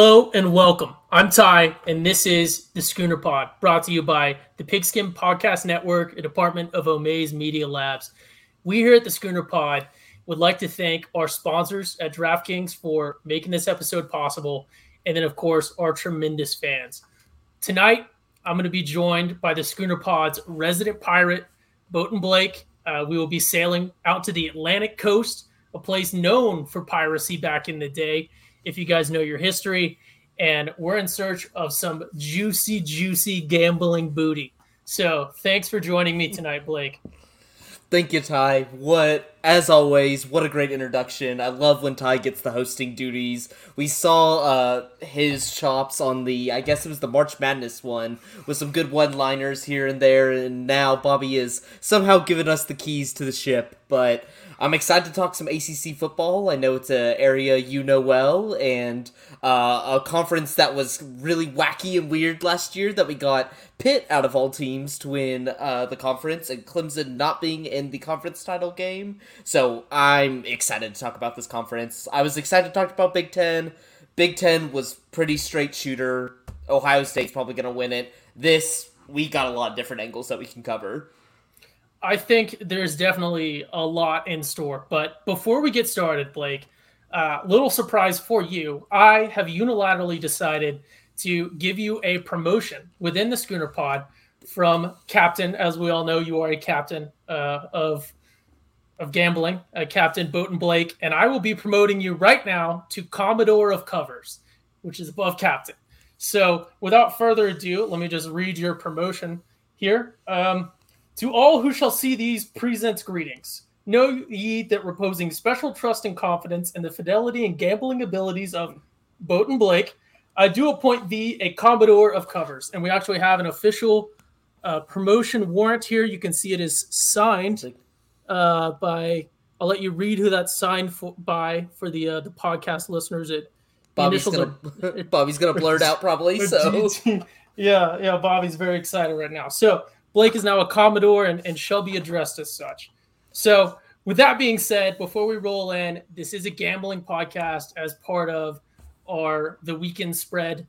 Hello and welcome. I'm Ty, and this is the Schooner Pod, brought to you by the Pigskin Podcast Network, a department of Amaze Media Labs. We here at the Schooner Pod would like to thank our sponsors at DraftKings for making this episode possible, and then, of course, our tremendous fans. Tonight, I'm going to be joined by the Schooner Pod's resident pirate, Boatin' Blake. Uh, we will be sailing out to the Atlantic coast, a place known for piracy back in the day if you guys know your history. And we're in search of some juicy, juicy gambling booty. So thanks for joining me tonight, Blake. Thank you, Ty. What, as always, what a great introduction. I love when Ty gets the hosting duties. We saw uh, his chops on the, I guess it was the March Madness one, with some good one liners here and there, and now Bobby is somehow giving us the keys to the ship. But I'm excited to talk some ACC football. I know it's an area you know well, and uh, a conference that was really wacky and weird last year that we got Pitt out of all teams to win uh, the conference, and Clemson not being in the conference title game. So I'm excited to talk about this conference. I was excited to talk about Big Ten. Big Ten was pretty straight shooter. Ohio State's probably going to win it. This we got a lot of different angles that we can cover. I think there's definitely a lot in store. But before we get started, Blake, uh, little surprise for you. I have unilaterally decided to give you a promotion within the Schooner Pod from captain. As we all know, you are a captain uh, of of gambling, uh, Captain Boatin' Blake, and I will be promoting you right now to Commodore of Covers, which is above captain. So, without further ado, let me just read your promotion here. Um, to all who shall see these presents greetings. Know ye that reposing special trust and confidence in the fidelity and gambling abilities of Boatin' Blake, I do appoint thee a Commodore of Covers. And we actually have an official uh, promotion warrant here. You can see it is signed uh, by. I'll let you read who that's signed for, by for the uh, the podcast listeners. It Bobby's gonna are, Bobby's gonna blurt out probably. So yeah, yeah, Bobby's very excited right now. So Blake is now a Commodore and, and shall be addressed as such. So, with that being said, before we roll in, this is a gambling podcast as part of our the weekend spread,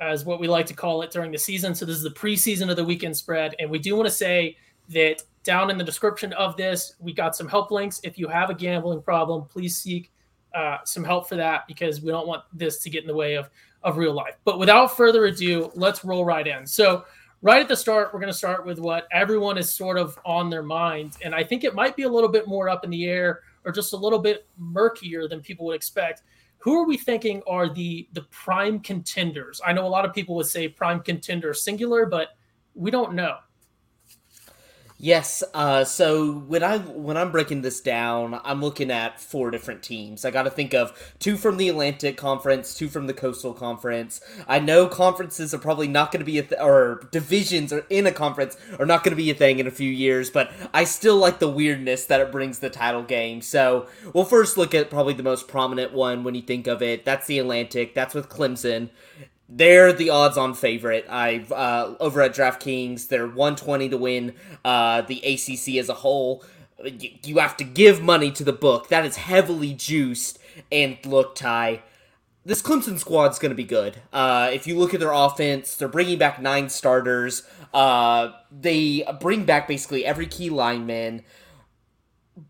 as what we like to call it during the season. So, this is the preseason of the weekend spread. And we do want to say that down in the description of this, we got some help links. If you have a gambling problem, please seek uh, some help for that because we don't want this to get in the way of, of real life. But without further ado, let's roll right in. So, right at the start, we're going to start with what everyone is sort of on their mind. And I think it might be a little bit more up in the air or just a little bit murkier than people would expect. Who are we thinking are the the prime contenders? I know a lot of people would say prime contender singular, but we don't know. Yes. Uh, so when I when I'm breaking this down, I'm looking at four different teams. I got to think of two from the Atlantic Conference, two from the Coastal Conference. I know conferences are probably not going to be a th- or divisions or in a conference are not going to be a thing in a few years, but I still like the weirdness that it brings the title game. So we'll first look at probably the most prominent one when you think of it. That's the Atlantic. That's with Clemson they're the odds-on favorite. I've uh, over at DraftKings, they're 120 to win uh, the ACC as a whole. You have to give money to the book. That is heavily juiced. And look, Ty, this Clemson squad's going to be good. Uh, if you look at their offense, they're bringing back nine starters. Uh, they bring back basically every key lineman.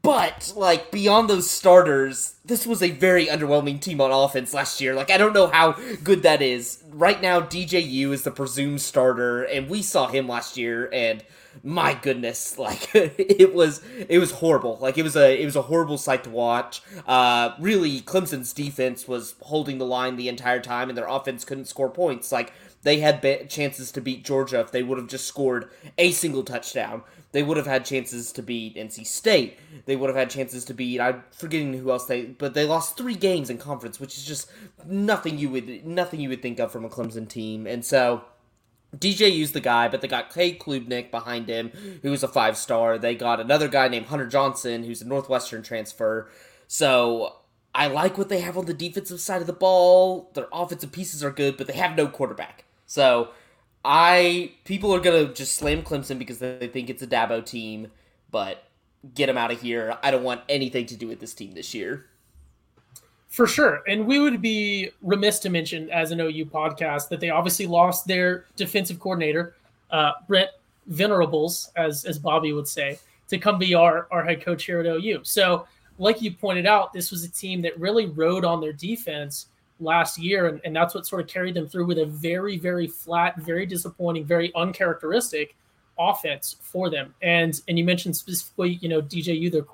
But, like, beyond those starters, this was a very underwhelming team on offense last year. Like, I don't know how good that is. Right now, DJU is the presumed starter, and we saw him last year, and my goodness, like it was it was horrible. Like it was a it was a horrible sight to watch. Uh really Clemson's defense was holding the line the entire time and their offense couldn't score points. Like they had chances to beat Georgia if they would have just scored a single touchdown. They would have had chances to beat NC State. They would have had chances to beat. I'm forgetting who else they, but they lost three games in conference, which is just nothing you would nothing you would think of from a Clemson team. And so DJU's the guy, but they got Clay Klubnik behind him, who's a five star. They got another guy named Hunter Johnson, who's a Northwestern transfer. So I like what they have on the defensive side of the ball. Their offensive pieces are good, but they have no quarterback. So I people are gonna just slam Clemson because they think it's a Dabo team, but get them out of here. I don't want anything to do with this team this year. For sure. And we would be remiss to mention, as an OU podcast, that they obviously lost their defensive coordinator, uh, Brent Venerables, as, as Bobby would say, to come be our, our head coach here at OU. So, like you pointed out, this was a team that really rode on their defense last year. And, and that's what sort of carried them through with a very, very flat, very disappointing, very uncharacteristic offense for them. And and you mentioned specifically, you know, DJU, their,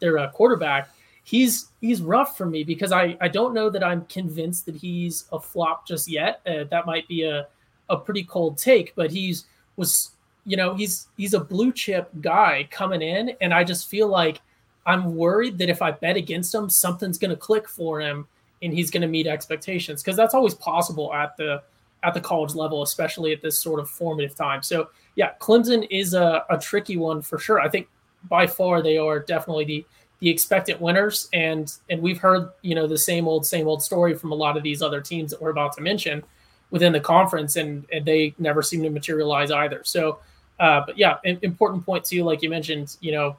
their uh, quarterback – he's he's rough for me because I I don't know that I'm convinced that he's a flop just yet. Uh, that might be a a pretty cold take, but he's was you know he's he's a blue chip guy coming in, and I just feel like I'm worried that if I bet against him, something's going to click for him and he's going to meet expectations because that's always possible at the at the college level, especially at this sort of formative time. So yeah, Clemson is a, a tricky one for sure. I think by far they are definitely the the expectant winners and and we've heard you know the same old same old story from a lot of these other teams that we're about to mention within the conference and, and they never seem to materialize either so uh, but yeah important point too like you mentioned you know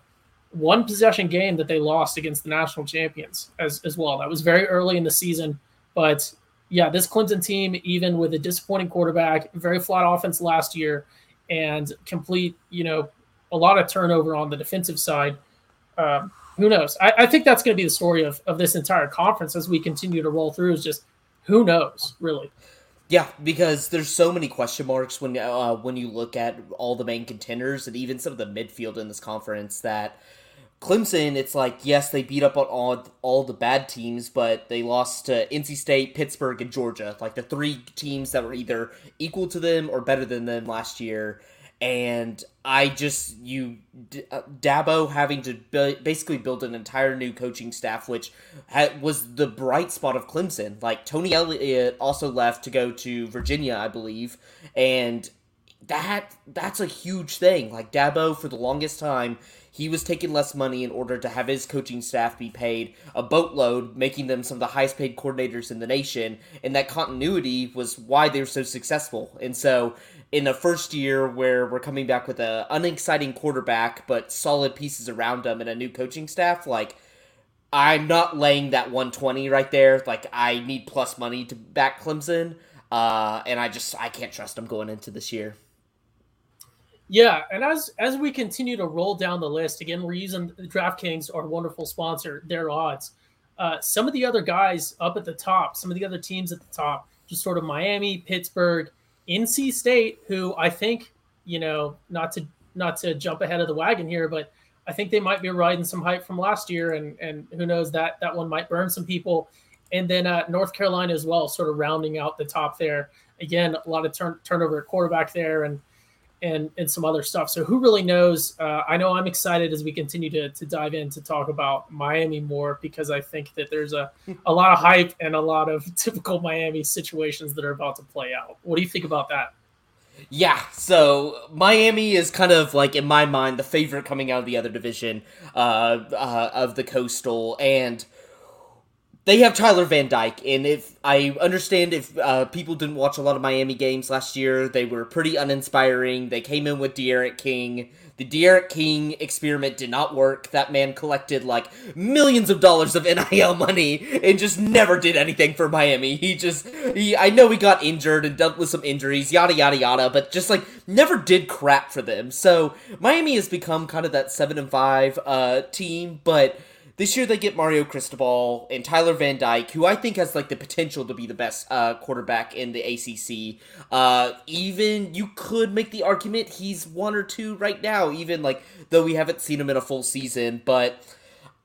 one possession game that they lost against the national champions as, as well that was very early in the season but yeah this clemson team even with a disappointing quarterback very flat offense last year and complete you know a lot of turnover on the defensive side um, who knows? I, I think that's going to be the story of, of this entire conference as we continue to roll through. Is just who knows, really. Yeah, because there's so many question marks when uh, when you look at all the main contenders and even some of the midfield in this conference. That Clemson, it's like yes, they beat up on all all the bad teams, but they lost to NC State, Pittsburgh, and Georgia, like the three teams that were either equal to them or better than them last year and I just you uh, Dabo having to basically build an entire new coaching staff, which was the bright spot of Clemson. Like Tony Elliott also left to go to Virginia, I believe, and that that's a huge thing. Like Dabo, for the longest time, he was taking less money in order to have his coaching staff be paid a boatload, making them some of the highest paid coordinators in the nation. And that continuity was why they were so successful. And so in the first year where we're coming back with an unexciting quarterback but solid pieces around him and a new coaching staff like i'm not laying that 120 right there like i need plus money to back clemson uh, and i just i can't trust them going into this year yeah and as as we continue to roll down the list again we're using draftkings our wonderful sponsor their odds uh, some of the other guys up at the top some of the other teams at the top just sort of miami pittsburgh NC State, who I think, you know, not to not to jump ahead of the wagon here, but I think they might be riding some hype from last year, and and who knows that that one might burn some people. And then uh, North Carolina as well, sort of rounding out the top there. Again, a lot of turn, turnover at quarterback there, and and and some other stuff. So who really knows? Uh, I know I'm excited as we continue to to dive in to talk about Miami more because I think that there's a a lot of hype and a lot of typical Miami situations that are about to play out. What do you think about that? Yeah, so Miami is kind of like in my mind the favorite coming out of the other division uh, uh, of the Coastal, and they have Tyler Van Dyke, and if I understand if uh, people didn't watch a lot of Miami games last year, they were pretty uninspiring. They came in with D'Eriq King. The D'Eriq King experiment did not work. That man collected like millions of dollars of NIL money and just never did anything for Miami. He just, he, I know he got injured and dealt with some injuries, yada yada yada, but just like never did crap for them. So Miami has become kind of that seven and five uh, team, but this year they get Mario Cristobal and Tyler Van Dyke, who I think has like the potential to be the best uh, quarterback in the ACC. Uh, even you could make the argument he's one or two right now, even like though we haven't seen him in a full season. But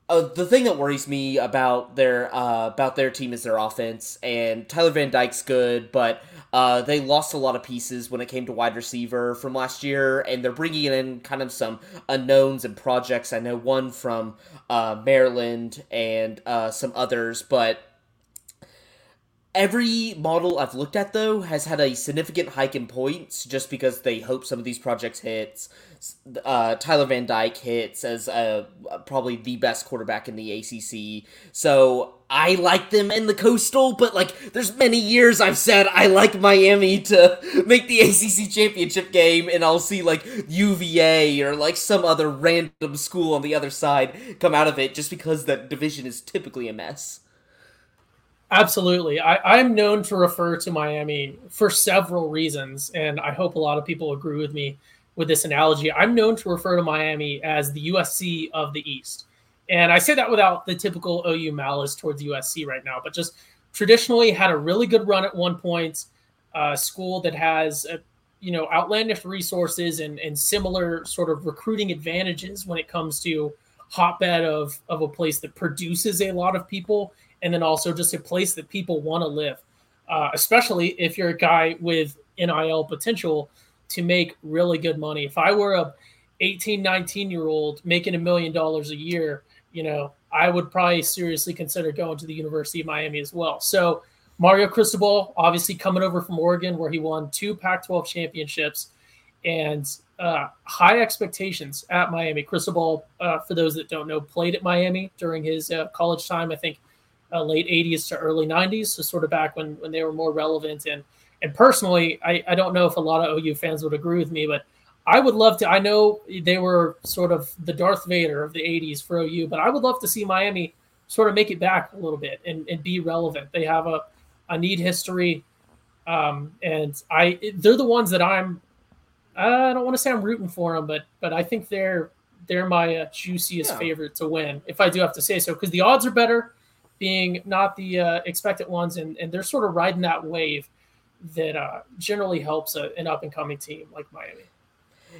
uh, the thing that worries me about their uh, about their team is their offense, and Tyler Van Dyke's good, but uh, they lost a lot of pieces when it came to wide receiver from last year, and they're bringing in kind of some unknowns and projects. I know one from uh, Maryland and uh, some others, but Every model I've looked at though has had a significant hike in points just because they hope some of these projects hits. Uh, Tyler Van Dyke hits as uh, probably the best quarterback in the ACC. So I like them in the coastal, but like there's many years I've said I like Miami to make the ACC championship game, and I'll see like UVA or like some other random school on the other side come out of it just because that division is typically a mess. Absolutely. I, I'm known to refer to Miami for several reasons, and I hope a lot of people agree with me with this analogy. I'm known to refer to Miami as the USC of the East. And I say that without the typical OU malice towards USC right now, but just traditionally had a really good run at one point. A school that has, a, you know, outlandish resources and, and similar sort of recruiting advantages when it comes to hotbed of, of a place that produces a lot of people and then also just a place that people want to live, uh, especially if you're a guy with NIL potential to make really good money. If I were a 18, 19 year old making a million dollars a year, you know, I would probably seriously consider going to the University of Miami as well. So Mario Cristobal, obviously coming over from Oregon, where he won two Pac-12 championships, and uh, high expectations at Miami. Cristobal, uh, for those that don't know, played at Miami during his uh, college time. I think uh, late 80s to early 90s, so sort of back when when they were more relevant. And and personally, I, I don't know if a lot of OU fans would agree with me, but I would love to. I know they were sort of the Darth Vader of the 80s for OU, but I would love to see Miami sort of make it back a little bit and, and be relevant. They have a, a need history. Um, and I they're the ones that I'm I don't want to say I'm rooting for them, but but I think they're they're my uh, juiciest yeah. favorite to win if I do have to say so because the odds are better being not the uh, expected ones, and, and they're sort of riding that wave that uh, generally helps a, an up and coming team like Miami.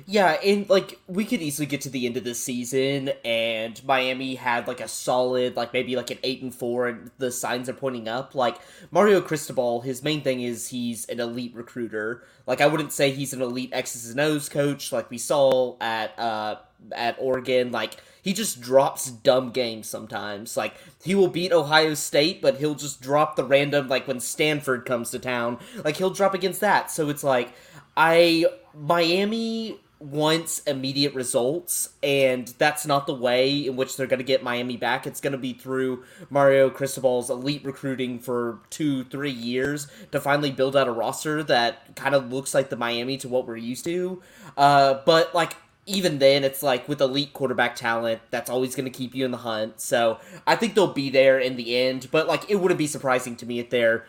Yeah, and like we could easily get to the end of the season and Miami had like a solid, like maybe like an eight and four, and the signs are pointing up. Like Mario Cristobal, his main thing is he's an elite recruiter. Like I wouldn't say he's an elite X's and O's coach, like we saw at uh at Oregon. Like he just drops dumb games sometimes. Like he will beat Ohio State, but he'll just drop the random like when Stanford comes to town. Like he'll drop against that. So it's like I Miami wants immediate results, and that's not the way in which they're going to get Miami back. It's going to be through Mario Cristobal's elite recruiting for two, three years to finally build out a roster that kind of looks like the Miami to what we're used to. Uh, but like even then, it's like with elite quarterback talent, that's always going to keep you in the hunt. So I think they'll be there in the end. But like, it wouldn't be surprising to me if they're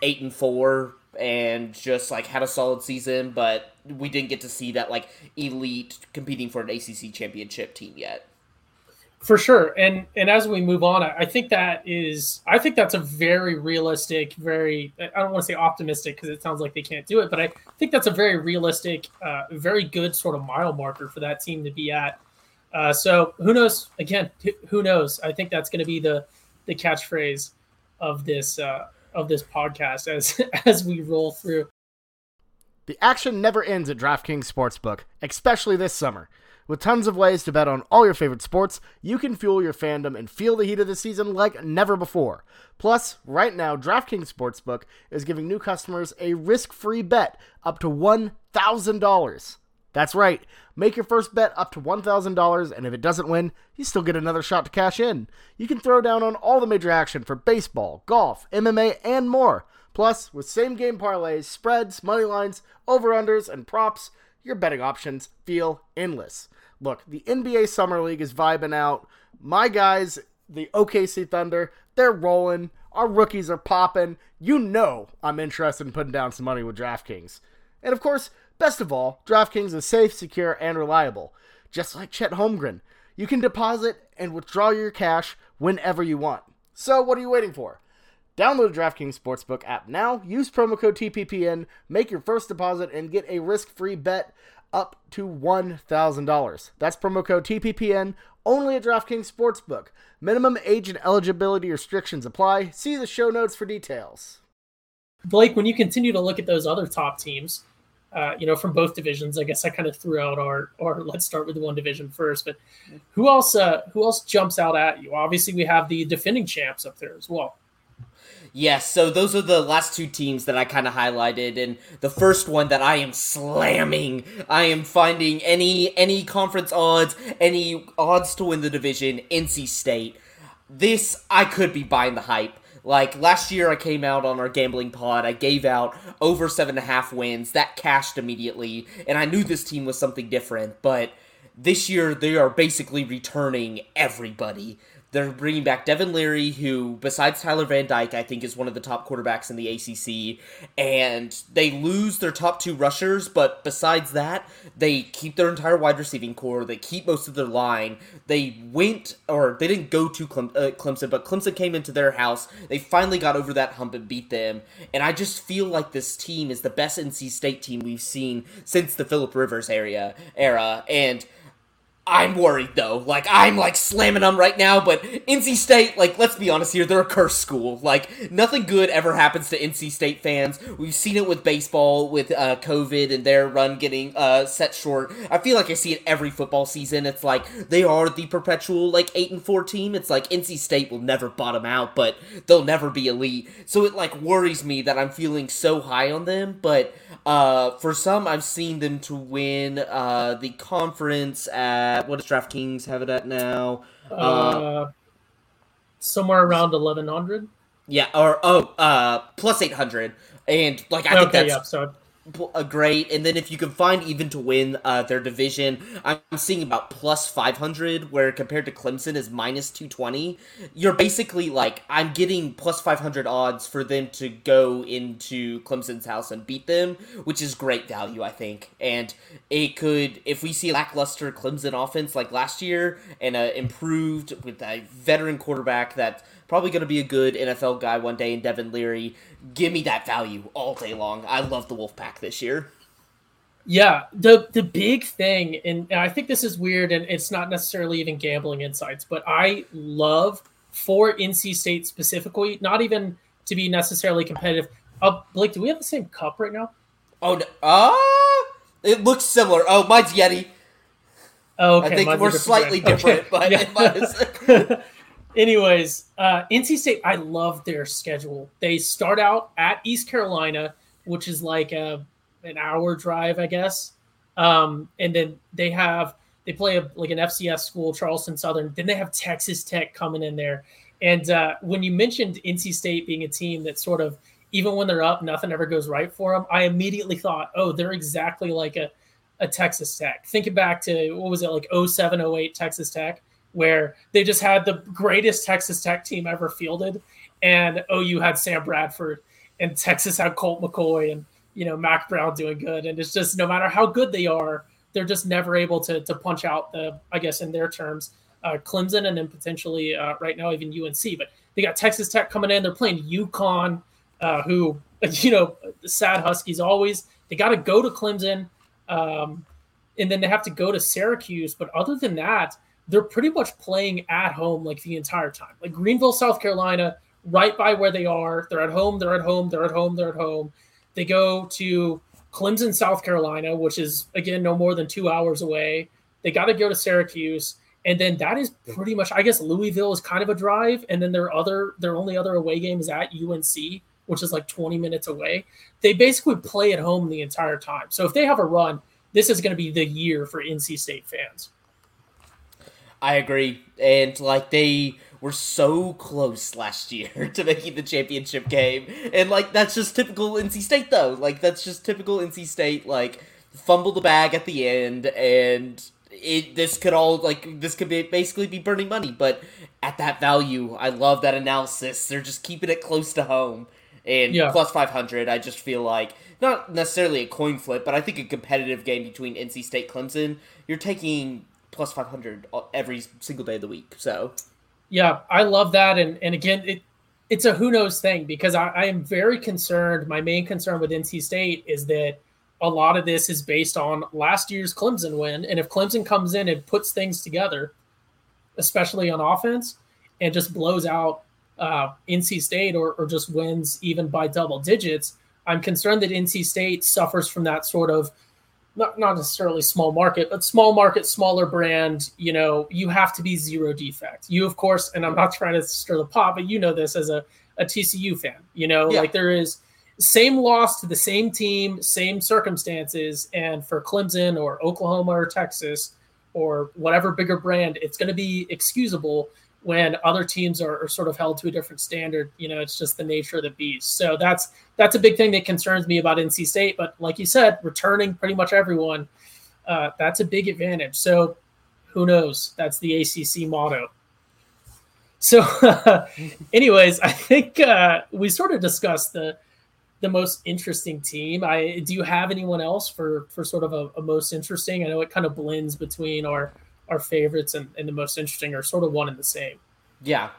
eight and four and just like had a solid season, but we didn't get to see that like elite competing for an ACC championship team yet. For sure. And and as we move on i think that is i think that's a very realistic very i don't want to say optimistic because it sounds like they can't do it but i think that's a very realistic uh, very good sort of mile marker for that team to be at. Uh, so who knows? Again who knows? I think that's going to be the the catchphrase of this uh, of this podcast as as we roll through the action never ends at draftkings sportsbook especially this summer with tons of ways to bet on all your favorite sports, you can fuel your fandom and feel the heat of the season like never before. Plus, right now, DraftKings Sportsbook is giving new customers a risk free bet up to $1,000. That's right, make your first bet up to $1,000, and if it doesn't win, you still get another shot to cash in. You can throw down on all the major action for baseball, golf, MMA, and more. Plus, with same game parlays, spreads, money lines, over unders, and props, your betting options feel endless. Look, the NBA Summer League is vibing out. My guys, the OKC Thunder, they're rolling. Our rookies are popping. You know I'm interested in putting down some money with DraftKings. And of course, best of all, DraftKings is safe, secure, and reliable. Just like Chet Holmgren. You can deposit and withdraw your cash whenever you want. So what are you waiting for? Download the DraftKings Sportsbook app now, use promo code TPPN, make your first deposit, and get a risk free bet up to $1,000. That's promo code TPPN only at DraftKings Sportsbook. Minimum age and eligibility restrictions apply. See the show notes for details. Blake, when you continue to look at those other top teams, uh, you know, from both divisions, I guess I kind of threw out our, or let's start with the one division first. But who else, uh, who else jumps out at you? Obviously, we have the defending champs up there as well. Yes, so those are the last two teams that I kind of highlighted, and the first one that I am slamming. I am finding any any conference odds, any odds to win the division. NC State. This I could be buying the hype. Like last year, I came out on our gambling pod. I gave out over seven and a half wins. That cashed immediately, and I knew this team was something different. But this year, they are basically returning everybody They're bringing back Devin Leary, who, besides Tyler Van Dyke, I think is one of the top quarterbacks in the ACC. And they lose their top two rushers, but besides that, they keep their entire wide receiving corps. They keep most of their line. They went, or they didn't go to Clem, uh, Clemson, but Clemson came into their house. They finally got over that hump and beat them. And I just feel like this team is the best NC State team we've seen since the Philip Rivers area era. And I'm worried though. Like I'm like slamming them right now, but NC State, like let's be honest here, they're a cursed school. Like nothing good ever happens to NC State fans. We've seen it with baseball, with uh, COVID and their run getting uh, set short. I feel like I see it every football season. It's like they are the perpetual like eight and four team. It's like NC State will never bottom out, but they'll never be elite. So it like worries me that I'm feeling so high on them. But uh, for some, I've seen them to win uh, the conference at what does DraftKings have it at now? Uh, uh somewhere around eleven hundred. Yeah, or oh, uh, plus eight hundred, and like I think that's yeah, so great. And then if you can find even to win uh, their division, I'm seeing about plus 500, where compared to Clemson is minus 220. You're basically like, I'm getting plus 500 odds for them to go into Clemson's house and beat them, which is great value, I think. And it could, if we see lackluster Clemson offense like last year and uh, improved with a veteran quarterback that probably going to be a good NFL guy one day in Devin Leary. Give me that value all day long. I love the Wolfpack this year. Yeah, the the big thing, and, and I think this is weird, and it's not necessarily even gambling insights, but I love for NC State specifically, not even to be necessarily competitive. Uh, Blake, do we have the same cup right now? Oh, no. uh, it looks similar. Oh, mine's Yeti. Oh, okay. I think we're slightly different, okay. but yeah. Anyways, uh, NC State, I love their schedule. They start out at East Carolina, which is like a an hour drive, I guess. Um, and then they have they play a, like an FCS school, Charleston Southern. Then they have Texas Tech coming in there. And uh, when you mentioned NC State being a team that sort of even when they're up, nothing ever goes right for them. I immediately thought, oh, they're exactly like a a Texas Tech. Thinking back to what was it like 07, 08 Texas Tech where they just had the greatest Texas Tech team ever fielded, and OU had Sam Bradford, and Texas had Colt McCoy, and you know Mack Brown doing good, and it's just no matter how good they are, they're just never able to to punch out the I guess in their terms uh, Clemson, and then potentially uh, right now even UNC, but they got Texas Tech coming in, they're playing UConn, uh, who you know the sad Huskies always they got to go to Clemson. Um, and then they have to go to Syracuse. But other than that, they're pretty much playing at home like the entire time. Like Greenville, South Carolina, right by where they are. They're at home, they're at home, they're at home, they're at home. They go to Clemson, South Carolina, which is again no more than two hours away. They got to go to Syracuse, and then that is pretty much. I guess Louisville is kind of a drive, and then their other their only other away game is at UNC, which is like 20 minutes away. They basically play at home the entire time. So if they have a run, this is going to be the year for NC State fans. I agree. And like they were so close last year to making the championship game. And like that's just typical NC State though. Like that's just typical NC State like fumble the bag at the end and it this could all like this could be basically be burning money, but at that value, I love that analysis. They're just keeping it close to home. And yeah. plus 500, I just feel like not necessarily a coin flip, but I think a competitive game between NC State Clemson, you're taking plus 500 every single day of the week. So, yeah, I love that. And, and again, it, it's a who knows thing because I, I am very concerned. My main concern with NC State is that a lot of this is based on last year's Clemson win. And if Clemson comes in and puts things together, especially on offense, and just blows out uh, NC State or, or just wins even by double digits, I'm concerned that NC State suffers from that sort of not not necessarily small market, but small market, smaller brand, you know, you have to be zero defect. You, of course, and I'm not trying to stir the pot, but you know this as a, a TCU fan, you know, yeah. like there is same loss to the same team, same circumstances, and for Clemson or Oklahoma or Texas or whatever bigger brand, it's going to be excusable when other teams are, are, sort of held to a different standard. You know, it's just the nature of the beast. So that's that's a big thing that concerns me about NC State. But like you said, returning pretty much everyone, uh, that's a big advantage. So who knows? That's the ACC motto. So, uh, anyways, I think uh, we sort of discussed the the most interesting team. I do you have anyone else for for sort of a, a most interesting? I know it kind of blends between our our favorites and, and the most interesting are sort of one and the same. Yeah.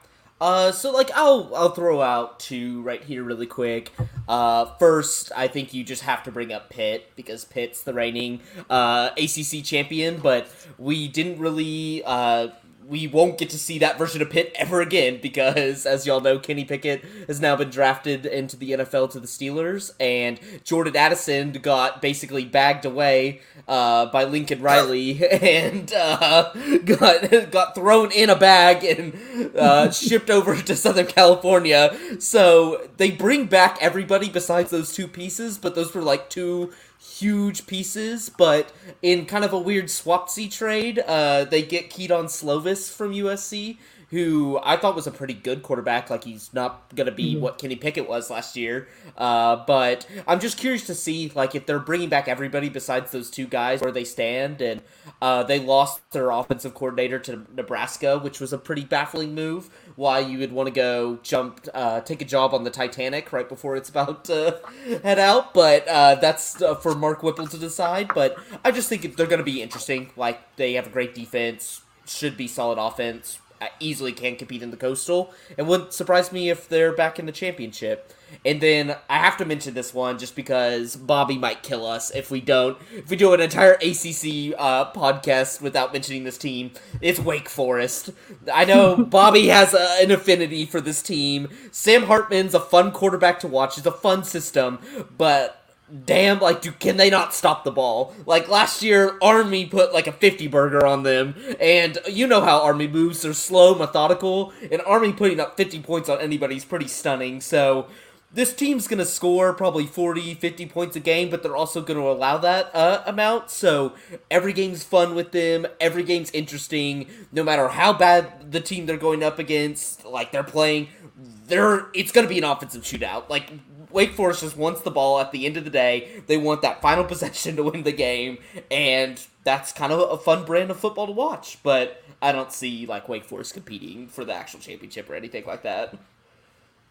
Uh, so like I'll I'll throw out two right here really quick. Uh, first, I think you just have to bring up Pitt because Pitt's the reigning uh, ACC champion, but we didn't really uh, we won't get to see that version of Pitt ever again because, as y'all know, Kenny Pickett has now been drafted into the NFL to the Steelers, and Jordan Addison got basically bagged away uh, by Lincoln Riley and uh, got got thrown in a bag and uh, shipped over to Southern California. So they bring back everybody besides those two pieces, but those were like two huge pieces, but in kind of a weird swapsy trade, uh, they get Kedon Slovis from USC, who I thought was a pretty good quarterback. Like he's not gonna be mm-hmm. what Kenny Pickett was last year, uh, but I'm just curious to see like if they're bringing back everybody besides those two guys where they stand. And uh, they lost their offensive coordinator to Nebraska, which was a pretty baffling move. Why you would want to go jump, uh, take a job on the Titanic right before it's about to head out, but uh, that's uh, for Mark Whipple to decide. But I just think they're going to be interesting. Like they have a great defense, should be solid offense easily can compete in the Coastal. It wouldn't surprise me if they're back in the championship. And then I have to mention this one just because Bobby might kill us if we don't. If we do an entire ACC uh, podcast without mentioning this team, it's Wake Forest. I know Bobby has a, an affinity for this team. Sam Hartman's a fun quarterback to watch. It's a fun system, but damn, like, do, can they not stop the ball? Like, last year, Army put, like, a 50 burger on them, and you know how Army moves. They're slow, methodical, and Army putting up 50 points on anybody is pretty stunning, so this team's going to score probably 40, 50 points a game, but they're also going to allow that uh, amount, so every game's fun with them, every game's interesting, no matter how bad the team they're going up against, like, they're playing, they're, it's going to be an offensive shootout. Like, Wake Forest just wants the ball at the end of the day. They want that final possession to win the game, and that's kind of a fun brand of football to watch. But I don't see like Wake Forest competing for the actual championship or anything like that.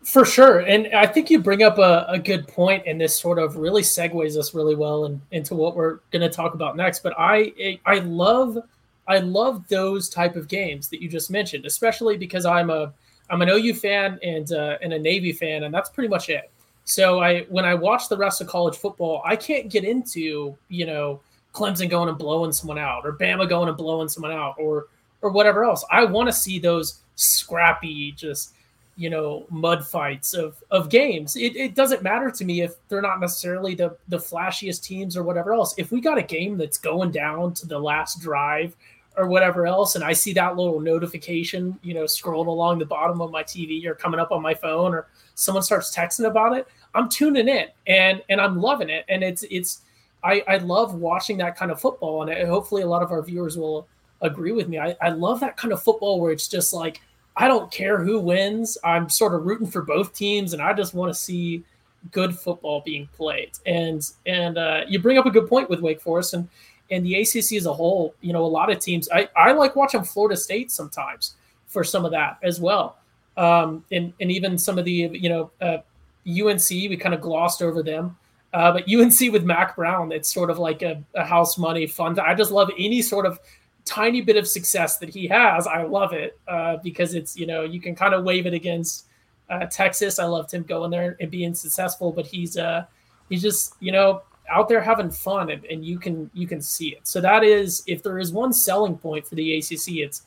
For sure, and I think you bring up a, a good point, and this sort of really segues us really well in, into what we're going to talk about next. But I I love I love those type of games that you just mentioned, especially because I'm a I'm an OU fan and uh, and a Navy fan, and that's pretty much it. So I when I watch the rest of college football, I can't get into, you know, Clemson going and blowing someone out or Bama going and blowing someone out or or whatever else. I want to see those scrappy just you know mud fights of of games it, it doesn't matter to me if they're not necessarily the the flashiest teams or whatever else if we got a game that's going down to the last drive or whatever else and i see that little notification you know scrolling along the bottom of my tv or coming up on my phone or someone starts texting about it, I'm tuning in and and I'm loving it. And it's it's I, I love watching that kind of football, and hopefully a lot of our viewers will agree with me. I, I love that kind of football where it's just like I don't care who wins. I'm sort of rooting for both teams, and I just want to see good football being played. And and uh, you bring up a good point with Wake Forest and and the ACC as a whole. You know, a lot of teams. I I like watching Florida State sometimes for some of that as well um, and and even some of the you know uh, UNC we kind of glossed over them, uh, but UNC with Mack Brown it's sort of like a, a house money fund. I just love any sort of tiny bit of success that he has. I love it uh, because it's you know you can kind of wave it against uh, Texas. I loved him going there and being successful, but he's uh he's just you know out there having fun and, and you can you can see it. So that is if there is one selling point for the ACC, it's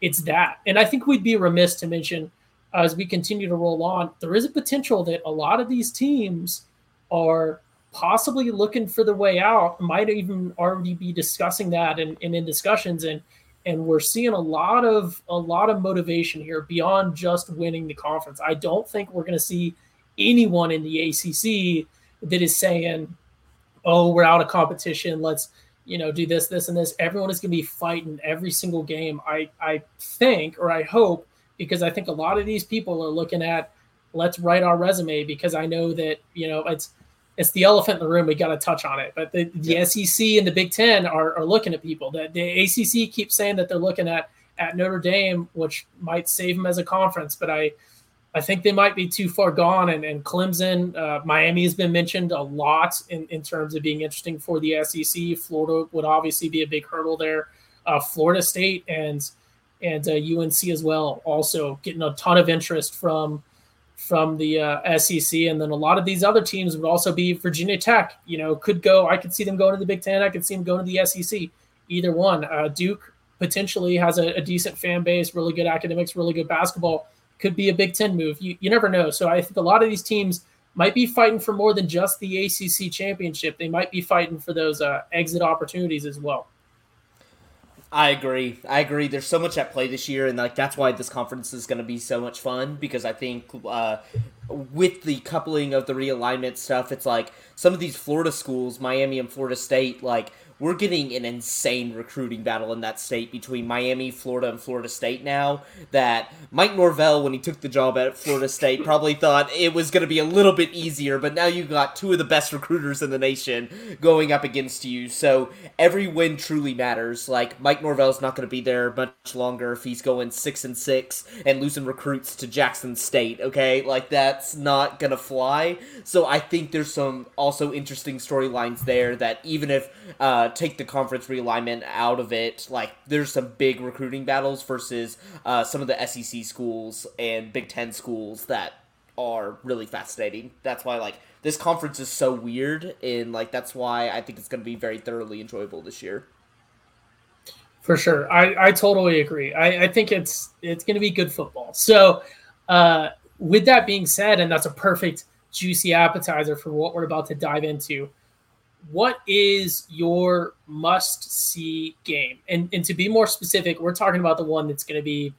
it's that. And I think we'd be remiss to mention as we continue to roll on, there is a potential that a lot of these teams are possibly looking for the way out, might even already be discussing that and, and in discussions. And and we're seeing a lot of a lot of motivation here beyond just winning the conference. I don't think we're going to see anyone in the ACC that is saying, "Oh, we're out of competition. Let's you know do this, this, and this." Everyone is going to be fighting every single game. I I think or I hope because I think a lot of these people are looking at let's write our resume because I know that you know it's it's the elephant in the room. We got to touch on it, but the, the yeah. SEC and the Big Ten are, are looking at people. That the ACC keeps saying that they're looking at at Notre Dame, which might save them as a conference. But I, I think they might be too far gone. And, and Clemson, uh, Miami has been mentioned a lot in, in terms of being interesting for the SEC. Florida would obviously be a big hurdle there. Uh, Florida State and and uh, UNC as well, also getting a ton of interest from from the uh, SEC, and then a lot of these other teams would also be Virginia Tech. You know, could go. I could see them going to the Big Ten. I could see them going to the SEC. Either one. Uh, Duke potentially has a, a, decent fan base, really good academics, really good basketball. Could be a Big Ten move. You, you never know. So I think a lot of these teams might be fighting for more than just the ACC championship. They might be fighting for those uh, exit opportunities as well. I agree. I agree. There's so much at play this year, and like that's why this conference is going to be so much fun because I think uh, with the coupling of the realignment stuff, it's like some of these Florida schools, Miami and Florida State, like we're getting an insane recruiting battle in that state between Miami, Florida, and Florida State now. That Mike Norvell, when he took the job at Florida State, probably thought it was going to be a little bit easier, but now you've got two of the best recruiters in the nation going up against you. So every win truly matters. Like Mike Norvell's not going to be there much longer if he's going six and six and losing recruits to Jackson State. Okay, like that's not going to fly. So I think there's some also interesting storylines there that even if uh, take the conference realignment out of it, like there's some big recruiting battles versus uh, some of the SEC schools and Big Ten schools that are really fascinating. That's why like this conference is so weird, and like that's why I think it's going to be very thoroughly enjoyable this year. For sure, I, I totally agree. I, I think it's it's going to be good football. So, uh, with that being said, and that's a perfect juicy appetizer for what we're about to dive into what is your must see game? And and to be more specific, we're talking about the one that's going to be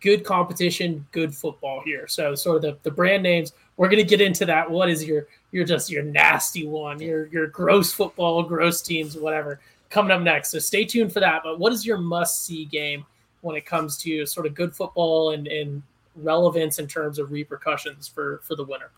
good competition, good football here. So sort of the, the brand names. We're going to get into that. What is your your just your nasty one, your your gross football, gross teams, whatever coming up next. So stay tuned for that. But what is your must see game when it comes to sort of good football and and relevance in terms of repercussions for for the winner?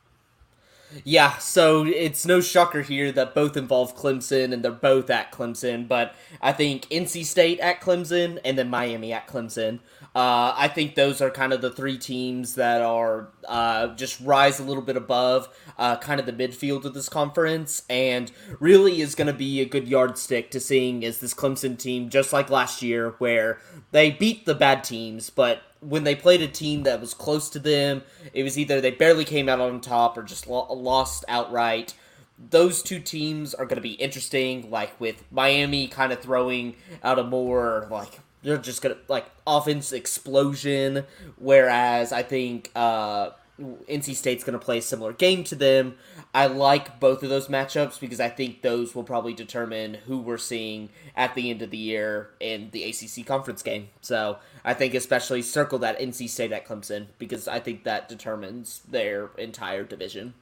Yeah, so it's no shocker here that both involve Clemson and they're both at Clemson, but I think NC State at Clemson and then Miami at Clemson. Uh, I think those are kind of the three teams that are uh, just rise a little bit above uh, kind of the midfield of this conference, and really is going to be a good yardstick to seeing is this Clemson team just like last year, where they beat the bad teams, but when they played a team that was close to them, it was either they barely came out on top or just lo- lost outright. Those two teams are going to be interesting, like with Miami kind of throwing out a more like they're just gonna like offense explosion, whereas I think uh, NC State's going to play a similar game to them. I like both of those matchups because I think those will probably determine who we're seeing at the end of the year in the ACC conference game. So I think especially circle that NC State at Clemson because I think that determines their entire division.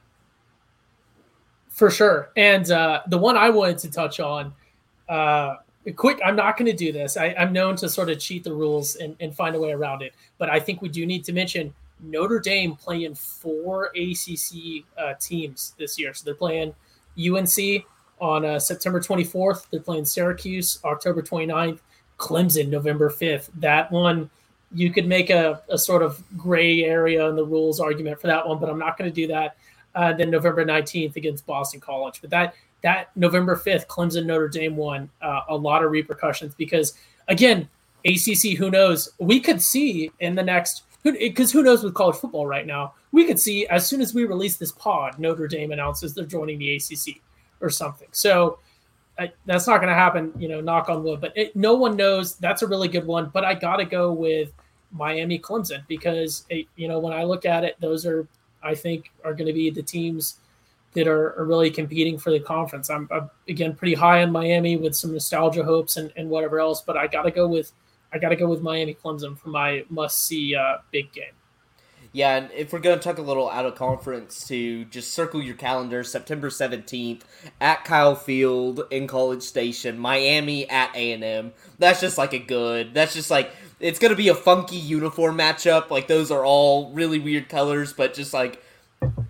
For sure. And uh, the one I wanted to touch on, uh, quick, I'm not going to do this. I, am known to sort of cheat the rules and, and find a way around it. But I think we do need to mention Notre Dame playing four ACC uh, teams this year. So they're playing UNC on uh, September 24th. They're playing Syracuse October 29th, Clemson November 5th. That one, you could make a, a sort of gray area in the rules argument for that one, but I'm not going to do that. Uh, then November 19th against Boston College. But that that November 5th, Clemson Notre Dame one, uh, a lot of repercussions because, again, ACC, who knows? We could see in the next because who knows with college football right now? We could see as soon as we release this pod, Notre Dame announces they're joining the ACC or something. So that's not going to happen, you know, knock on wood. But it, no one knows. That's a really good one. But I got to go with Miami Clemson because, it, you know, when I look at it, those are, I think, are going to be the teams that are, are, really competing for the conference. I'm, I'm, again pretty high on Miami with some nostalgia hopes and, and whatever else, but I got to go with I got to go with Miami Clemson for my must see uh, big game. Yeah, and if we're going to talk a little out of conference, to just circle your calendar, September 17th at Kyle Field in College Station, Miami at A&M. That's just like a good, that's just like, it's going to be a funky uniform matchup. Like, those are all really weird colors, but just like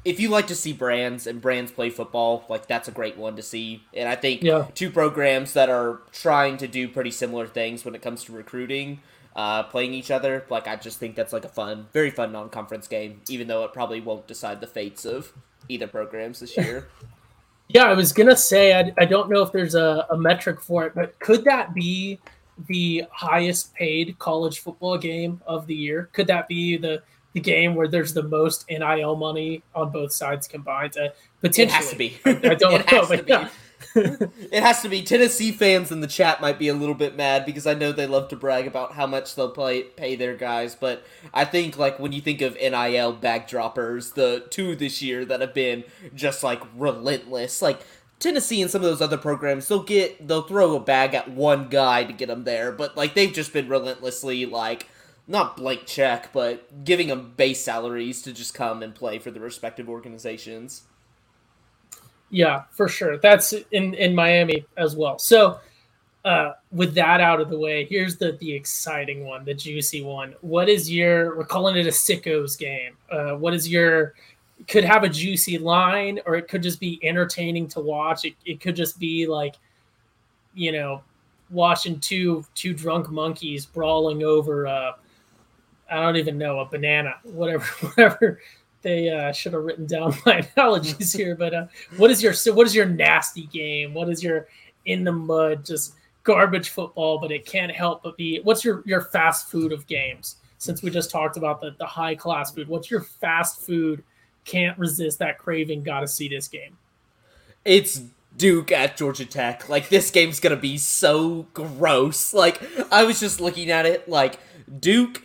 if you like to see brands and brands play football, like that's a great one to see. And I think yeah. two programs that are trying to do pretty similar things when it comes to recruiting, uh, playing each other. Like I just think that's like a fun, very fun non-conference game, even though it probably won't decide the fates of either programs this year. yeah, I was gonna say I, I don't know if there's a, a metric for it, but could that be the highest paid college football game of the year? Could that be the the game where there's the most NIL money on both sides combined? Uh, potentially, it has to be. I, I don't know, but yeah. it has to be. Tennessee fans in the chat might be a little bit mad because I know they love to brag about how much they'll play, pay their guys, but I think like when you think of NIL backdroppers, the two this year that have been just like relentless, like Tennessee and some of those other programs, they'll get they'll throw a bag at one guy to get them there, but like they've just been relentlessly like not blank check, but giving them base salaries to just come and play for the respective organizations. Yeah, for sure. That's in in Miami as well. So, uh, with that out of the way, here's the the exciting one, the juicy one. What is your? We're calling it a sickos game. Uh, what is your? Could have a juicy line, or it could just be entertaining to watch. It it could just be like, you know, watching two two drunk monkeys brawling over. Uh, I don't even know a banana, whatever, whatever they uh, should have written down my analogies here. But uh, what is your what is your nasty game? What is your in the mud just garbage football? But it can't help but be. What's your your fast food of games? Since we just talked about the the high class food, what's your fast food? Can't resist that craving. Got to see this game. It's Duke at Georgia Tech. Like this game's gonna be so gross. Like I was just looking at it. Like Duke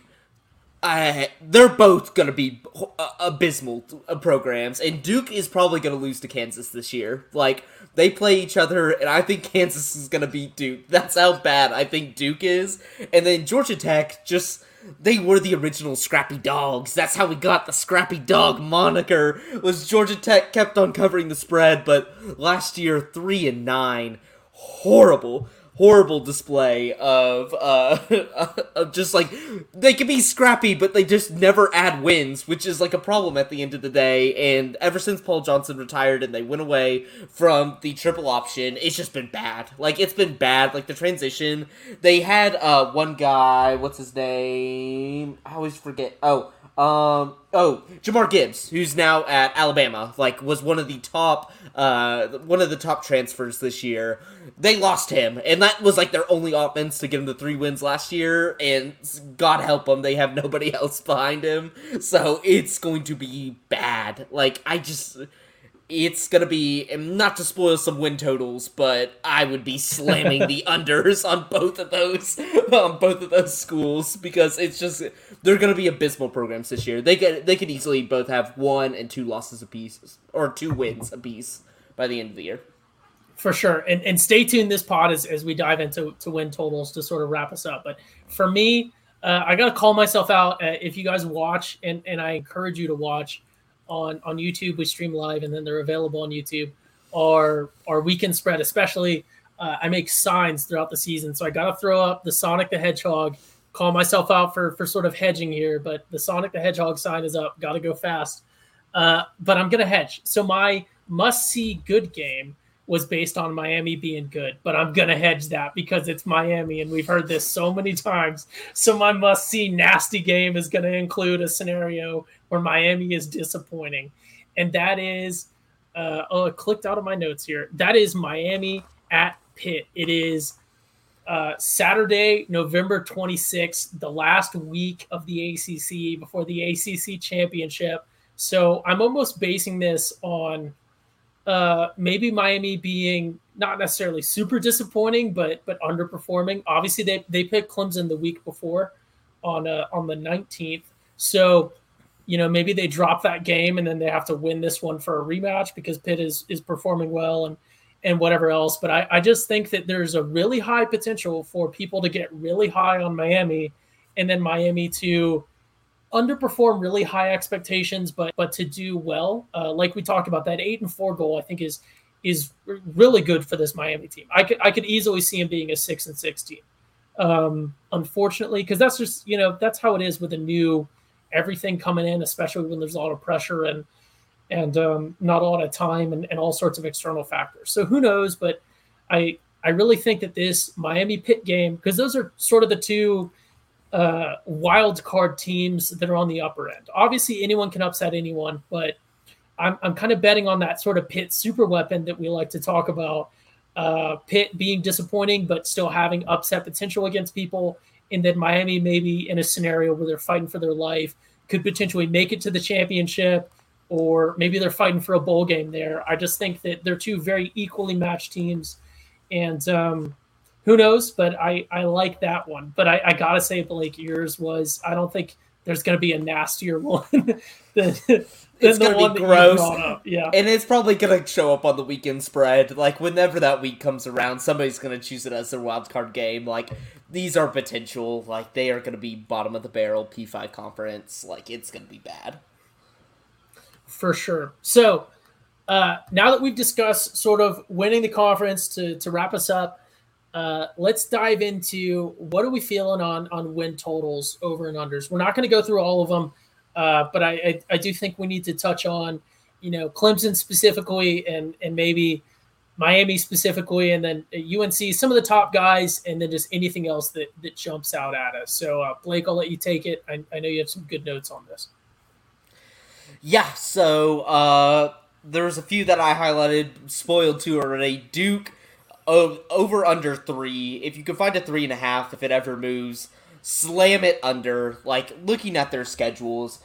They're both going to be uh, abysmal uh, programs, and Duke is probably going to lose to Kansas this year. Like they play each other, and I think Kansas is going to beat Duke. That's how bad I think Duke is. And then Georgia Tech just they were the original Scrappy Dogs. That's how we got the Scrappy Dog moniker. Was Georgia Tech kept on covering the spread, but last year three and nine, horrible horrible display of uh of just like they can be scrappy but they just never add wins which is like a problem at the end of the day. And ever since Paul Johnson retired and they went away from the triple option it's just been bad. Like it's been bad. Like the transition they had uh one guy what's his name? I always forget. Oh um, oh, Jahmyr Gibbs, who's now at Alabama, like was one of the top, uh, one of the top transfers this year. They lost him, and that was like their only offense to get him the three wins last year. And God help them, they have nobody else behind him, so it's going to be bad. Like I just it's gonna be not to spoil some win totals, but I would be slamming the unders on both of those on both of those schools because it's just they're gonna be abysmal programs this year. They get they could easily both have one and two losses apiece or two wins apiece by the end of the year. For sure, and and stay tuned this pod as, as we dive into to win totals to sort of wrap us up. But for me, uh, I gotta call myself out. Uh, if you guys watch, and and I encourage you to watch on on YouTube. We stream live, and then they're available on YouTube. Our our weekend spread, especially, uh, I make signs throughout the season, so I got to throw up the Sonic the Hedgehog. Call myself out for for sort of hedging here, but the Sonic the Hedgehog sign is up. Got to go fast, uh, but I'm gonna hedge. So my must see good game was based on Miami being good, but I'm gonna hedge that because it's Miami and we've heard this so many times. So my must see nasty game is gonna include a scenario where Miami is disappointing, and that is uh, oh, it clicked out of my notes here. That is Miami at Pitt. It is uh, Saturday, November 26th, the last week of the ACC before the ACC championship. So I'm almost basing this on uh, maybe Miami being not necessarily super disappointing, but but underperforming. Obviously, they they picked Clemson the week before on uh, on the 19th. So, you know, maybe they drop that game and then they have to win this one for a rematch because Pitt is is performing well and and whatever else. But I, I just think that there's a really high potential for people to get really high on Miami and then Miami to underperform really high expectations, but but to do well, uh, like we talked about, that eight and four goal, I think is is really good for this Miami team. I could I could easily see him being a six and six team. Um, unfortunately, because that's just you know that's how it is with a new everything coming in, especially when there's a lot of pressure and and um, not a lot of time and, and all sorts of external factors. So who knows? But I I really think that this Miami Pitt game, because those are sort of the two uh, wild card teams that are on the upper end. Obviously, anyone can upset anyone, but I'm, I'm kind of betting on that sort of Pitt super weapon that we like to talk about. Uh, Pitt being disappointing, but still having upset potential against people. And then Miami, maybe in a scenario where they're fighting for their life, could potentially make it to the championship, or maybe they're fighting for a bowl game there. I just think that they're two very equally matched teams. And um, who knows? But I, I like that one. But I, I got to say, Blake, yours was, I don't think there's going to be a nastier one than, it's gonna be gross. Yeah, and it's probably gonna show up on the weekend spread. Like whenever that week comes around, somebody's gonna choose it as their wild card game. Like these are potential. Like they are gonna be bottom of the barrel P five conference. Like it's gonna be bad for sure. So uh, now that we've discussed sort of winning the conference to to wrap us up. Uh, let's dive into what are we feeling on on win totals over and unders. We're not going to go through all of them. Uh, but I, I, I do think we need to touch on, you know, Clemson specifically, and and maybe Miami specifically, and then UNC, some of the top guys, and then just anything else that that jumps out at us. So uh, Blake, I'll let you take it. I, I know you have some good notes on this. Yeah. So uh, there's a few that I highlighted, spoiled two already. Duke. Over under three. If you can find a three and a half, if it ever moves, slam it under. Like looking at their schedules,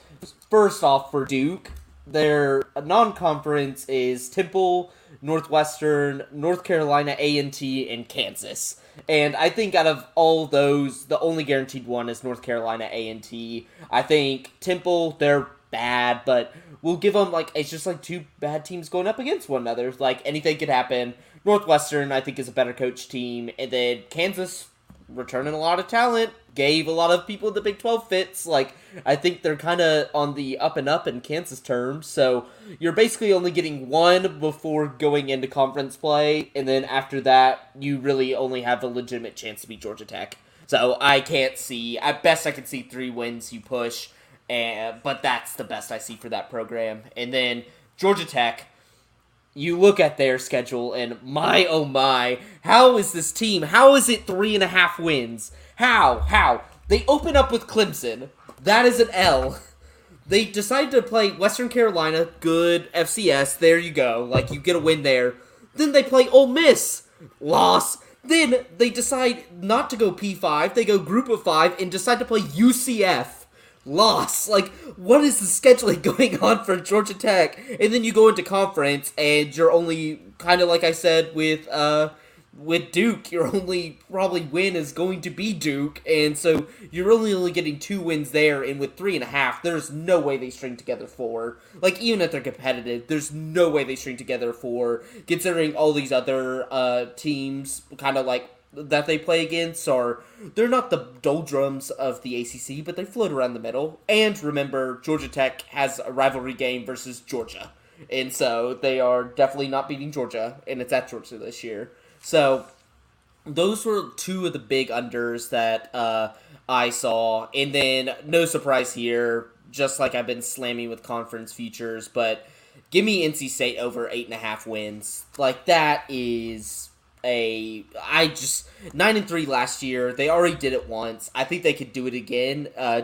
first off for Duke, their non-conference is Temple, Northwestern, North Carolina A&T, and Kansas. And I think out of all those, the only guaranteed one is North Carolina A&T. I think Temple, they're bad, but we'll give them like it's just like two bad teams going up against one another. Like anything could happen. Northwestern, I think, is a better coach team, and then Kansas returning a lot of talent, gave a lot of people the Big 12 fits. Like, I think they're kind of on the up and up in Kansas terms. So you're basically only getting one before going into conference play, and then after that, you really only have a legitimate chance to beat Georgia Tech. So I can't see. At best, I can see three wins. You push, and but that's the best I see for that program. And then Georgia Tech you look at their schedule and my oh my, how is this team? How is it three and a half wins? How? How? They open up with Clemson. That is an L. They decide to play Western Carolina, good FCS. There you go. Like you get a win there. Then they play Ole Miss, loss. Then they decide not to go P5. They go Group of Five and decide to play UCF loss. Like, what is the scheduling going on for Georgia Tech? And then you go into conference, and you're only kind of like I said with uh with Duke, your only probably win is going to be Duke, and so you're only only getting two wins there. And with three and a half, there's no way they string together four. Like even if they're competitive, there's no way they string together four. Considering all these other uh teams, kind of like that they play against are they're not the doldrums of the ACC, but they float around the middle. And remember, Georgia Tech has a rivalry game versus Georgia, and so they are definitely not beating Georgia, and it's at Georgia this year. So those were two of the big unders that uh, I saw, and then no surprise here, just like I've been slamming with conference futures, but give me NC State over eight and a half wins. Like that is a I just nine and three last year. They already did it once. I think they could do it again. Uh,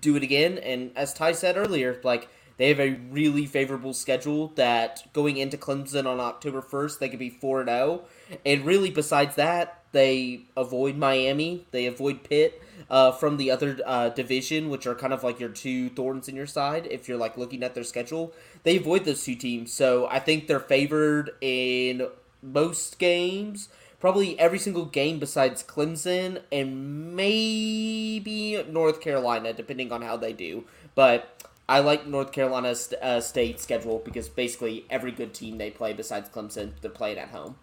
do it again. And as Ty said earlier, like they have a really favorable schedule. That going into Clemson on October first, they could be four and zero. Oh. And really, besides that, they avoid Miami. They avoid Pitt. Uh, from the other uh, division, which are kind of like your two thorns in your side, if you're like looking at their schedule, they avoid those two teams. So I think they're favored in most games, probably every single game besides Clemson and maybe North Carolina, depending on how they do. But I like North Carolina's uh, State schedule because basically every good team they play besides Clemson, they're playing at home.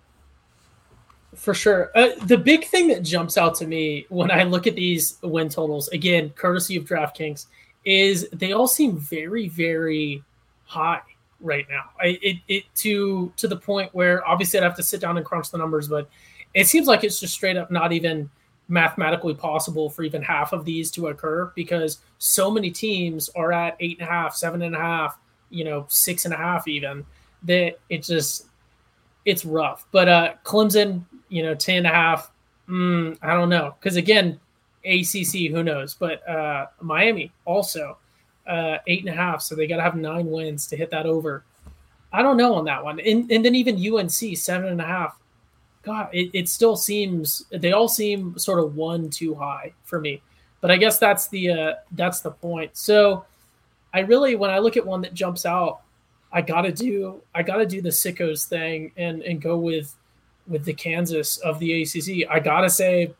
For sure. Uh, the big thing that jumps out to me when I look at these win totals, again, courtesy of DraftKings, is they all seem very, very high right now. I, it, it to to the point where obviously I'd have to sit down and crunch the numbers, but it seems like it's just straight up not even mathematically possible for even half of these to occur because so many teams are at eight and a half, seven and a half, you know, six and a half even that it just it's rough. But uh Clemson, you know, ten and a half, mm, I don't know. Because again, ACC, who knows? But uh, Miami also uh, eight and a half, so they got to have nine wins to hit that over. I don't know on that one, and, and then even UNC seven and a half. God, it, it still seems they all seem sort of one too high for me. But I guess that's the uh, that's the point. So I really, when I look at one that jumps out, I gotta do I gotta do the sickos thing and and go with with the Kansas of the ACC. I gotta say,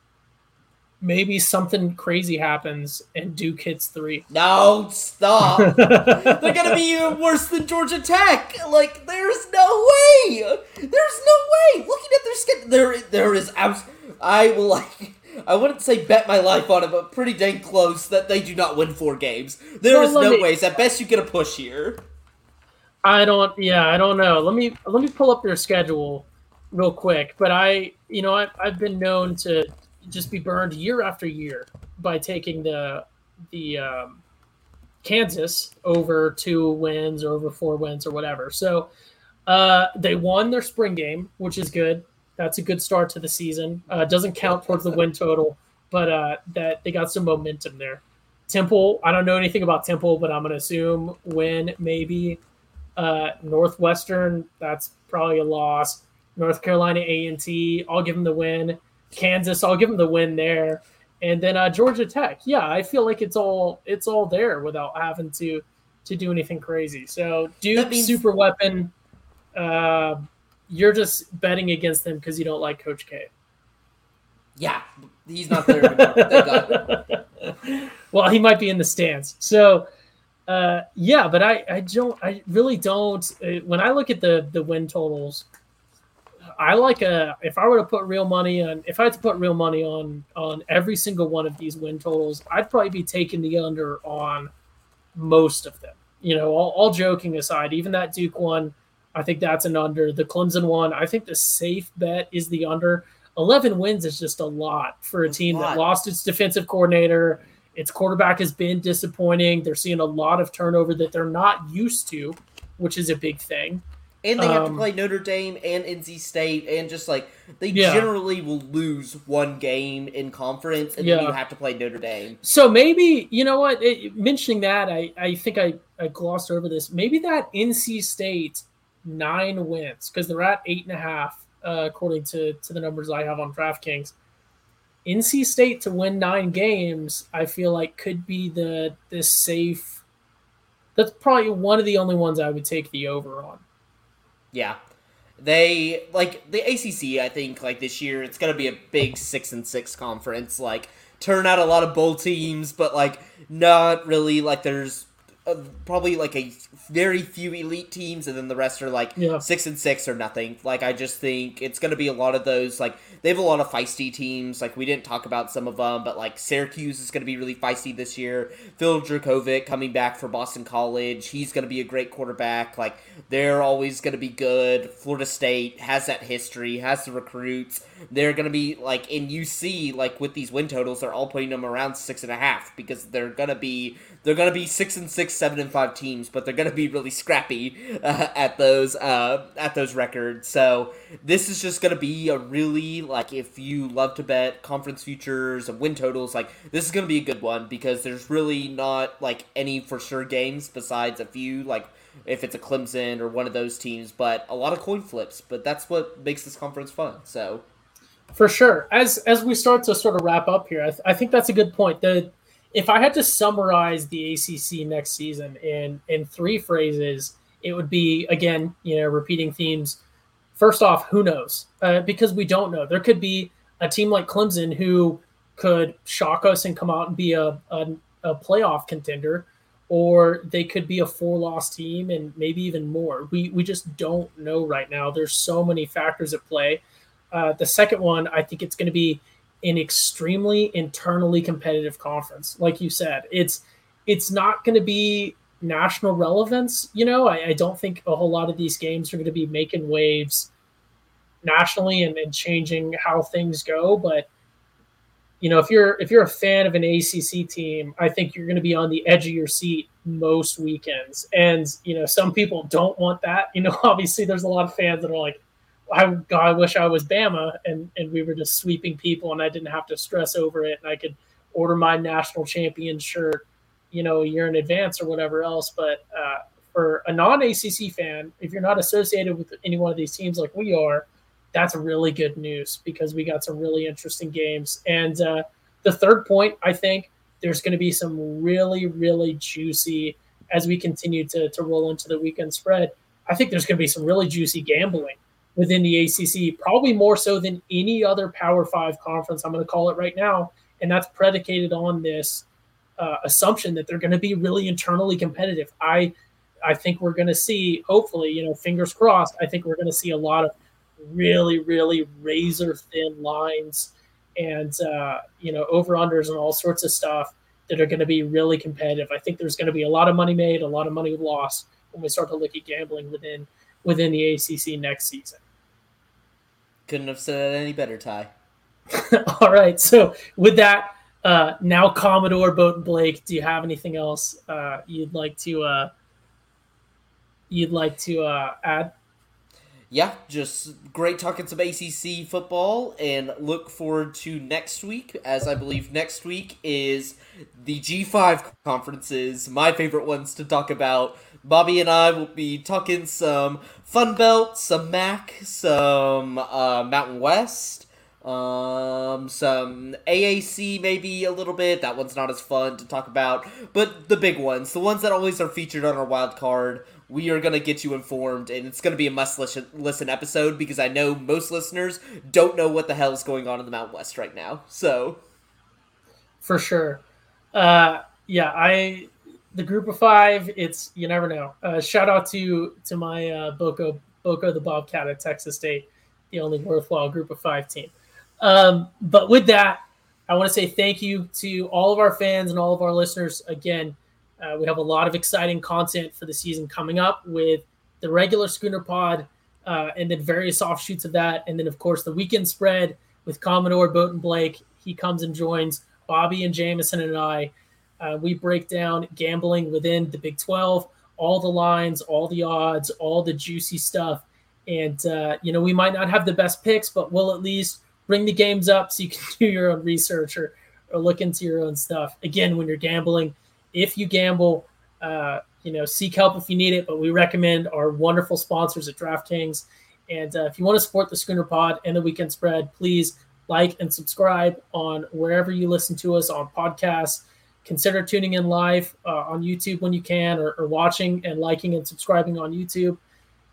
maybe something crazy happens and Duke hits three. No, stop! They're gonna be even worse than Georgia Tech. Like, there's no way. There's no way. Looking at their schedule, there there is. Abs- I will like. I wouldn't say bet my life on it, but pretty dang close that they do not win four games. There is Well, let no me- ways. At best, you get a push here. I don't. Yeah, I don't know. Let me let me pull up their schedule real quick. But I, you know, I, I've been known to just be burned year after year by taking the the um, Kansas over two wins or over four wins or whatever. So uh, they won their spring game, which is good. That's a good start to the season. Uh, doesn't count towards the win total, but uh, that they got some momentum there. Temple, I don't know anything about Temple, but I'm going to assume win maybe. Uh, Northwestern, that's probably a loss. North Carolina A and T, I'll give them the win. Kansas, I'll give them the win there. And then uh, Georgia Tech, yeah, I feel like it's all it's all there without having to to do anything crazy. So Duke means- super weapon. Uh, you're just betting against them because you don't like Coach K. Yeah, he's not there anymore. Thank God. well, he might be in the stands. So, uh, yeah, but I, I don't, I really don't. Uh, when I look at the the win totals, I like a. If I were to put real money on, if I had to put real money on on every single one of these win totals, I'd probably be taking the under on most of them. You know, all, all joking aside, even that Duke one, I think that's an under. The Clemson one, I think the safe bet is the under. 11 wins is just a lot for a a team lot. that lost its defensive coordinator. Its quarterback has been disappointing. They're seeing a lot of turnover that they're not used to, which is a big thing. And they have to Um, play Notre Dame and NC State, and just like they Yeah. generally will lose one game in conference, and then you have to play Notre Dame. So maybe, you know what, it, mentioning that, I, I think I, I glossed over this. Maybe that NC State nine wins, because they're at eight and a half, uh, according to, to the numbers I have on DraftKings. NC State to win nine games, I feel like could be the the safe. That's probably one of the only ones I would take the over on. Yeah. They like the ACC. I think like this year it's gonna be a big six and six conference. Like turn out a lot of bowl teams, but like not really like there's uh, probably like a very few elite teams, and then the rest are like Yeah. six and six or nothing. Like I just think it's gonna be a lot of those. Like they have a lot of feisty teams. Like we didn't talk about some of them, but like Syracuse is gonna be really feisty this year. Phil Jurkovec coming back for Boston College. He's gonna be a great quarterback. Like they're always gonna be good. Florida State has that history, has the recruits. They're gonna be like, and you see like with these win totals, they're all putting them around six and a half because they're gonna be they're gonna be six and six, seven and five teams, but they're gonna be really scrappy uh, at those uh, at those records. So this is just gonna be a really like if you love to bet conference futures and win totals, like this is gonna be a good one because there's really not like any for sure games besides a few like if it's a Clemson or one of those teams, but a lot of coin flips. But that's what makes this conference fun. So For sure. As as we start to sort of wrap up here, I, th- I think that's a good point. The if I had to summarize the ACC next season in in three phrases, it would be again, you know, repeating themes. First off, who knows? Uh, because we don't know. There could be a team like Clemson who could shock us and come out and be a a, a playoff contender, or they could be a four loss team and maybe even more. We we just don't know right now. There's so many factors at play. Uh, the second one, I think it's going to be an extremely internally competitive conference. Like you said, it's it's not going to be national relevance. You know, I, I don't think a whole lot of these games are going to be making waves nationally and, and changing how things go. But you know, if you're if you're a fan of an ACC team, I think you're going to be on the edge of your seat most weekends. And you know, some people don't want that. You know, obviously, there's a lot of fans that are like, I God, I wish I was Bama and and we were just sweeping people and I didn't have to stress over it and I could order my national champion shirt, you know, a year in advance or whatever else. But uh, for a non ACC fan, if you're not associated with any one of these teams like we are, that's really good news because we got some really interesting games. And uh, the third point, I think there's going to be some really, really juicy as we continue to, to roll into the weekend spread. I think there's going to be some really juicy gambling within the ACC, probably more so than any other Power Five conference. I'm going to call it right now, and that's predicated on this uh, assumption that they're going to be really internally competitive. I I think we're going to see, hopefully, you know, fingers crossed. I think we're going to see a lot of really, really razor thin lines and uh, you know over unders and all sorts of stuff that are going to be really competitive. I think there's going to be a lot of money made, a lot of money lost when we start to look at gambling within within the ACC next season. Couldn't have said it any better, Ty. all right, so with that, uh, now Commodore Boat Blake, do you have anything else uh, you'd like to uh, you'd like to uh, add? Yeah, just great talking some ACC football and look forward to next week, as I believe next week is the G5 conferences, my favorite ones to talk about. Bobby and I will be talking some Fun Belt, some MAC, some uh, Mountain West, um, some AAC maybe a little bit. That one's not as fun to talk about, but the big ones, the ones that always are featured on our wild card we are going to get you informed and it's going to be a must listen episode because I know most listeners don't know what the hell is going on in the Mountain West right now. So, for sure. Uh, yeah, I the group of five. It's you never know. Uh, shout out to to my uh, Boko Boko the Bobcat at Texas State, the only worthwhile group of five team. Um, but with that, I want to say thank you to all of our fans and all of our listeners again. Uh, we have a lot of exciting content for the season coming up with the regular Schooner Pod uh, and then various offshoots of that. And then, of course, the weekend spread with Commodore Boatin' Blake. He comes and joins Bobby and Jameson and I. Uh, we break down gambling within the Big 12, all the lines, all the odds, all the juicy stuff. And, uh, you know, we might not have the best picks, but we'll at least bring the games up so you can do your own research or, or look into your own stuff. Again, when you're gambling, if you gamble, uh, you know, seek help if you need it. But we recommend our wonderful sponsors at DraftKings. And uh, if you want to support the Schooner Pod and the Weekend Spread, please like and subscribe on wherever you listen to us on podcasts. Consider tuning in live uh, on YouTube when you can, or, or, watching and liking and subscribing on YouTube.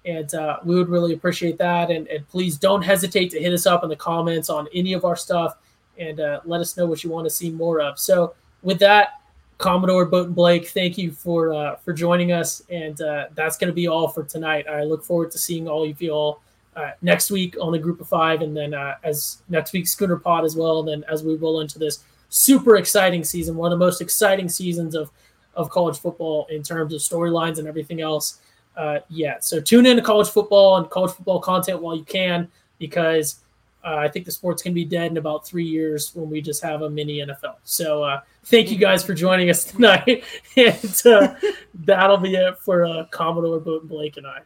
And uh, we would really appreciate that. And, and, please don't hesitate to hit us up in the comments on any of our stuff and uh, let us know what you want to see more of. So, with that, Commodore Boatin' Blake, thank you for uh, for joining us, and uh, that's going to be all for tonight. I look forward to seeing all of you all uh, next week on the Group of Five, and then uh, as next week's Schooner Pod as well. And then as we roll into this super exciting season, one of the most exciting seasons of of college football in terms of storylines and everything else. Uh, yeah, so tune in to college football and college football content while you can, because uh, I think the sport's going to be dead in about three years when we just have a mini NFL. So uh, thank you guys for joining us tonight. and uh, that'll be it for uh, Commodore Boat Blake and I.